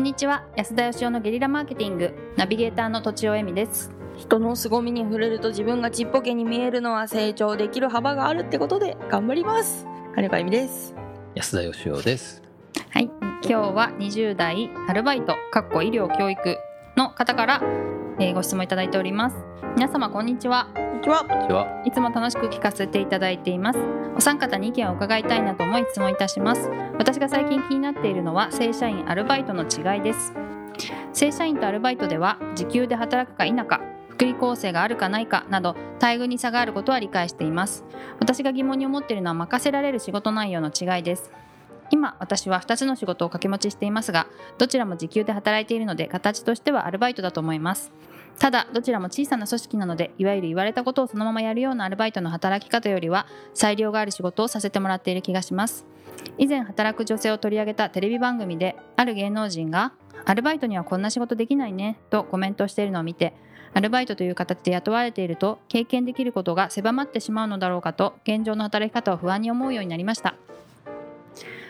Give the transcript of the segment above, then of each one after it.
んにちは。安田義雄のゲリラマーケティング。ナビゲーターの土地尾恵美です。人の凄みに触れると自分がちっぽけに見えるのは成長できる幅があるってことで頑張ります。金子由美です。安田義雄です。はい。今日は20代アルバイトかっこ医療教育の方から、えーご質問いただいております。皆様こんにちは。こちは。こんにちは。いつも楽しく聞かせていただいています。お三方に意見を伺いたいなと思い質問いたします。私が最近気になっているのは正社員アルバイトの違いです。正社員とアルバイトでは時給で働くか否か福利厚生があるかないかなど待遇に差があることは理解しています。私が疑問に思っているのは任せられる仕事内容の違いです。今私は2つの仕事を掛け持ちしていますがどちらも時給で働いているので形としてはアルバイトだと思いますただどちらも小さな組織なのでいわゆる言われたことをそのままやるようなアルバイトの働き方よりは裁量がある仕事をさせてもらっている気がします。以前働く女性を取り上げたテレビ番組である芸能人がアルバイトにはこんな仕事できないねとコメントしているのを見てアルバイトという形で雇われていると経験できることが狭まってしまうのだろうかと現状の働き方を不安に思うようになりました。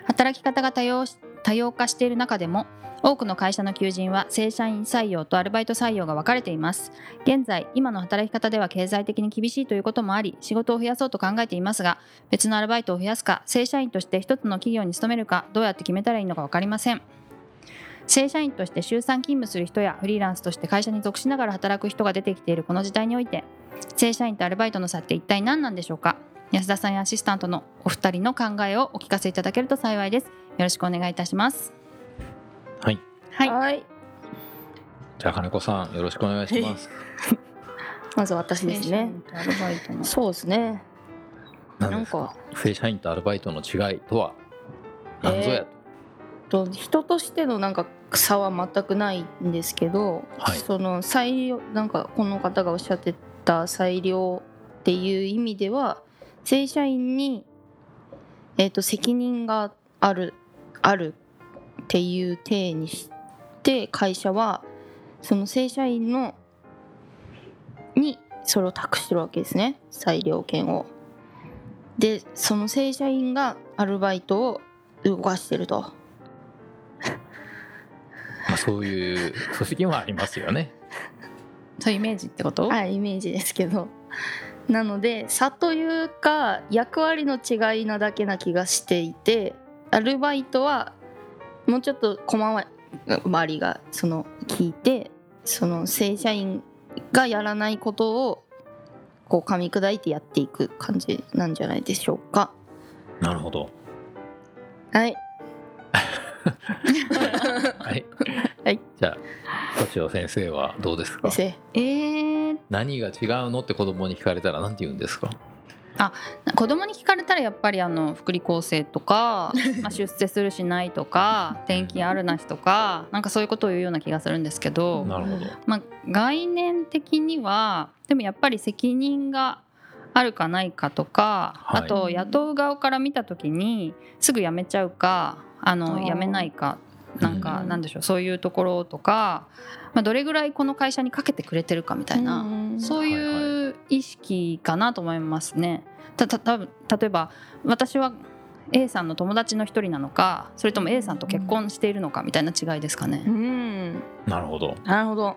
働き方が多様多様化している中でも多くの会社の求人は正社員採用とアルバイト採用が分かれています。現在今の働き方では経済的に厳しいということもあり仕事を増やそうと考えていますが別のアルバイトを増やすか正社員として一つの企業に勤めるかどうやって決めたらいいのか分かりません。正社員として週3勤務する人やフリーランスとして会社に属しながら働く人が出てきているこの時代において正社員とアルバイトの差って一体何なんでしょうか。安田さんやアシスタントのお二人の考えをお聞かせいただけると幸いです。よろしくお願いいたします。はい。はい。はい。じゃあ金子さんよろしくお願いします。まず私ですね。正社員とアルバイトの。そうですね。何ですか？正社員とアルバイトの違いとは？何ぞやと、と人としてのなんか差は全くないんですけど、はい。その裁量なんかこの方がおっしゃってた裁量っていう意味では正社員に、えー、と責任があるあるっていう体にして会社はその正社員のにそれを託してるわけですね。裁量権を。でその正社員がアルバイトを動かしてると。まあ、そういう組織もありますよね。そういうイメージってこと？はいイメージですけど。なので差というか役割の違いなだけな気がしていてアルバイトはもうちょっと小回りがその効いてその正社員がやらないことをこう噛み砕いてやっていく感じなんじゃないでしょうか。なるほど。はい。はい、はい、じゃあ土尾先生はどうですか？先えー、何が違うのって子供に聞かれたら何て言うんですか？子供に聞かれたらやっぱりあの福利厚生とか、まあ、出世するしないとか転勤あるなしとかなんかそういうことを言うような気がするんですけど、なるほど。まあ、概念的にはでもやっぱり責任があるかないかとか、はい。あと雇う側から見た時にすぐ辞めちゃうかあの辞めないかなんかうん。なんでしょうそういうところとか、まあ、どれぐらいこの会社にかけてくれてるかみたいな。そうはいい。う意識かなと思いますね。たたた例えば私は A さんの友達の一人なのかそれとも A さんと結婚しているのかみたいな違いですかね。う。ん。なるほど。なるほど。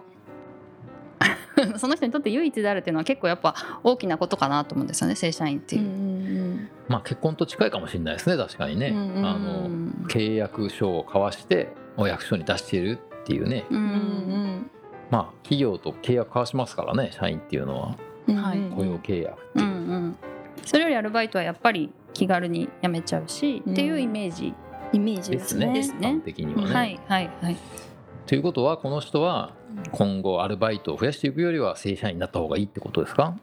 その人にとって唯一であるっていうのは結構やっぱ大きなことかなと思うんですよね正社員っていう。んまあ結婚と近いかもしれないですね確かにね、あのうん契約書を交わしてお役所に出しているっていうね。ううんん。まあ企業と契約交わしますからね社員っていうのは。うんはい。雇用契約うんいう。う、んそれよりアルバイトはやっぱり気軽に辞めちゃうし、うん。っていうイメージ、イメージですすね。ですね。的にはね。はいはい。はい。ということはこの人は今後アルバイトを増やしていくよりは正社員になった方がいいってことですか？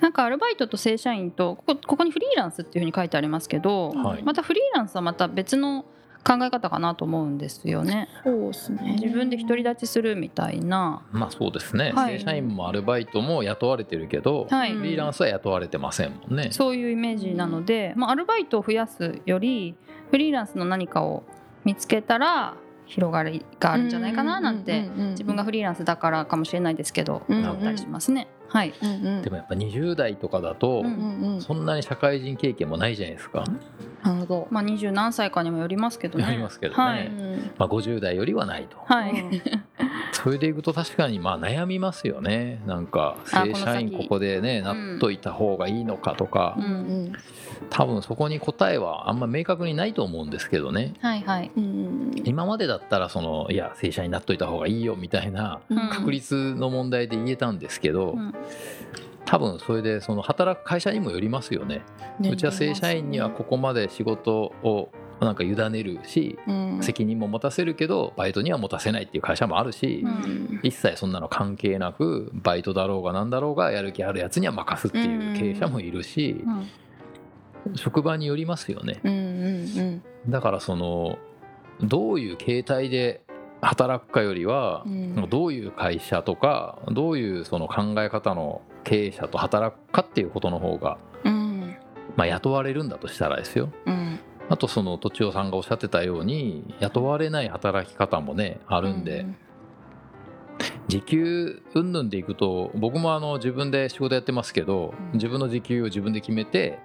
なんかアルバイトと正社員とここここにフリーランスっていうふうに書いてありますけど、はい。またフリーランスはまた別の考え方かなと思うんですよね。そうですね。自分で独り立ちするみたいな、まあそうですね、はい。正社員もアルバイトも雇われてるけど、はい。フリーランスは雇われてませんもんね。そういうイメージなので、まあ、アルバイトを増やすよりフリーランスの何かを見つけたら広がりがあるんじゃないかななんて自分がフリーランスだからかもしれないですけどうん思ったりしますね。はい、でもやっぱ20代とかだとうんそんなに社会人経験もないじゃないですか、なるほど。まあ二十何歳かにもよりますけどね。よりますけどね。はい。まあ、50代よりはないと。はい。それでいくと確かにまあ悩みますよね。なんかあ正社員こここでねうん。なっといた方がいいのかとか、うん。多分そこに答えはあんま明確にないと思うんですけどね。はいはい。今までだったらそのいや正社員になっといた方がいいよみたいなうん。確率の問題で言えたんですけど、うん多分それでその働く会社にもよりますよね。うちは正社員にはここまで仕事をなんか委ねるし責任も持たせるけどバイトには持たせないっていう会社もあるし、うん。一切そんなの関係なくバイトだろうがなんだろうがやる気あるやつには任すっていう経営者もいるしう、ん。職場によりますよね。うんうん。だからそのどういう形態で働くかよりはう、ん。どういう会社とかどういうその考え方の経営者と働くかっていうことの方が、うん。まあ、雇われるんだとしたらですよ。うん。あとそのとちおさんがおっしゃってたように雇われない働き方もねあるんで、時給云々でいくと僕もあの自分で仕事やってますけどうん。自分の時給を自分で決めて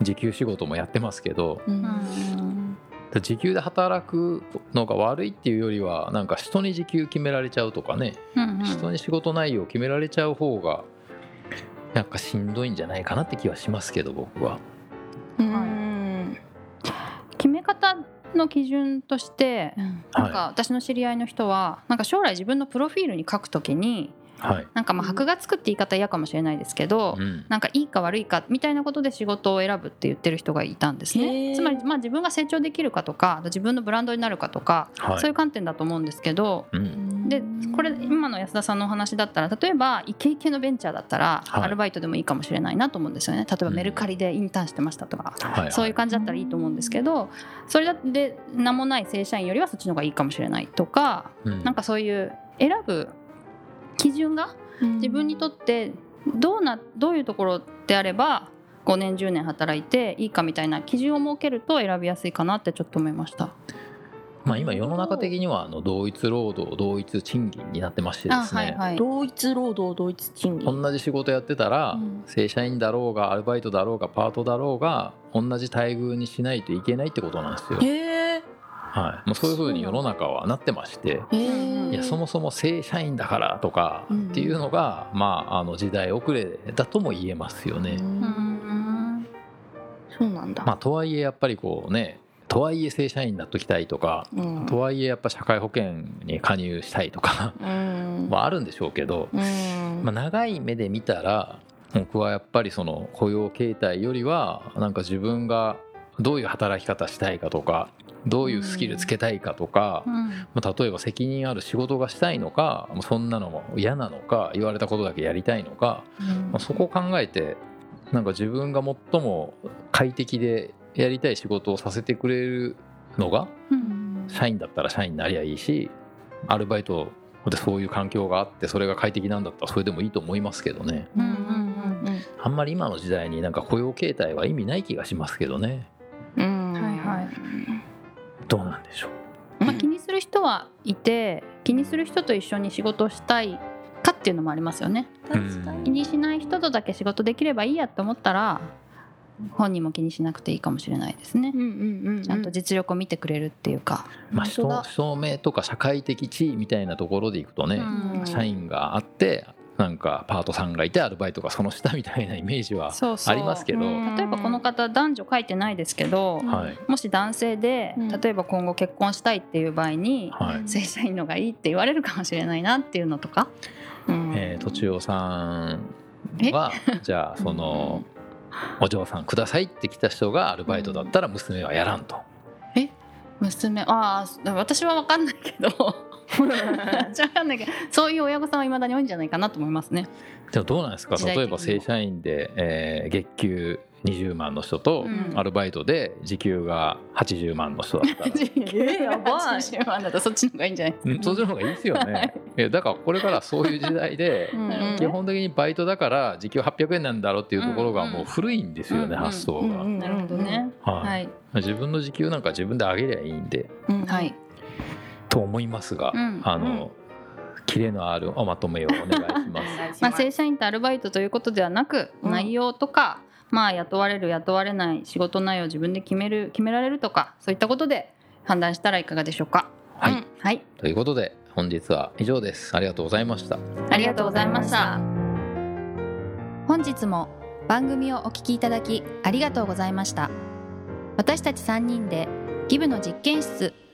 時給仕事もやってますけどうん。うん時給で働くのが悪いっていうよりはなんか人に時給決められちゃうとかね。うん人に仕事内容を決められちゃう方がなんかしんどいんじゃないかなって気はしますけど僕は。うん。決め方の基準としてなんかは私の知り合いの人はなんか将来自分のプロフィールに書くときにい、はい。なんかまあ箔がつくって言い方嫌かもしれないですけど、うん。なんかいいか悪いかみたいなことで仕事を選ぶって言ってる人がいたんですね。つまりまあ自分が成長できるかとか自分のブランドになるかとか、はい。そういう観点だと思うんですけどうん。でこれ今の安田さんのお話だったら例えばイケイケのベンチャーだったら、はい。アルバイトでもいいかもしれないなと思うんですよね。例えばうんメルカリでインターンしてましたとか、はい。はい。そういう感じだったらいいと思うんですけどそれだって名もない正社員よりはそっちの方がいいかもしれないとかうん。なんかそういう選ぶ基準が？自分にとってどうなどういうところであれば5年10年働いていいかみたいな基準を設けると選びやすいかなってちょっと思いました。まあ、今世の中的にはあの同一労働同一賃金になってましてですね、はい同一労働同一賃金。同じ仕事やってたら、うん。正社員だろうがアルバイトだろうがパートだろうが同じ待遇にしないといけないってことなんですよ。はい、もうそういうふうに世の中はなってまして。いやそもそも正社員だからとかうん。っていうのが、まあ、あの時代遅れだとも言えますよね。うん。そうなんだ。まあ、とはいえやっぱりこうねとはいえ正社員になっときたいとか、うん。とはいえやっぱ社会保険に加入したいとかうん。はあるんでしょうけど、うん。まあ、長い目で見たら僕はやっぱりその雇用形態よりはなんか自分がどういう働き方したいかとかどういうスキルつけたいかとか、うん。まあ例えば責任ある仕事がしたいのかそんなのも嫌なのか言われたことだけやりたいのか、まあ、そこを考えてなんか自分が最も快適でやりたい仕事をさせてくれるのがうん。社員だったら社員になりゃいいしアルバイトでそういう環境があってそれが快適なんだったらそれでもいいと思いますけどね。うんうんあんまり今の時代になんか雇用形態は意味ない気がしますけどね。うんどうなんでしょう？まあ、気にする人はいて気にする人と一緒に仕事をしたいかっていうのもありますよね。気にしない人とだけ仕事できればいいやって思ったら本人も気にしなくていいかもしれないですね。うんうんうんちゃんと実力を見てくれるっていうか、まあ証証明とか社会的地位みたいなところでいくとね、うん。社員があってなんかパートさんがいてアルバイトがその下みたいなイメージはありますけど、うん。例えばこの方男女書いてないですけど、はい。もし男性でうん。例えば今後結婚したいっていう場合に、はい。正社員のがいいって言われるかもしれないなっていうのとか、うん。えー、とちおさんは じゃあそのお嬢さんくださいって来た人がアルバイトだったら娘はやらんと、娘？ああ私は分かんないけど私は分かんないけどそういう親御さんはいまだに多いんじゃないかなと思いますね。でもどうなんですか？例えば正社員で、えー月給20万の人と、うん。アルバイトで時給が80万の人だったら。えやばい。80万だったらそっちの方がいいんじゃない？ですか、うんそっちの方がいいですよはい。ね。いやだからこれからそういう時代でうん。うん。基本的にバイトだから時給800円なんだろうっていうところがもう古いんですよね、うんうん。発想が、うんうん。なるほどね。はい。はい、自分の時給なんか自分で上げりゃいいんで。うん。はい、と思いますが、うんあの、キレのあるおまとめをお願いします。まあ、正社員とアルバイトということではなく、うん内容とか、まあ、雇われる雇われない仕事内容を自分で決める決められるとかそういったことで判断したらいかがでしょうか？はいうんはい、ということで本日は以上です。ありがとうございました。ありがとうございました。本日も番組をお聞きいただきありがとうございました。私たち3人でギブの実験室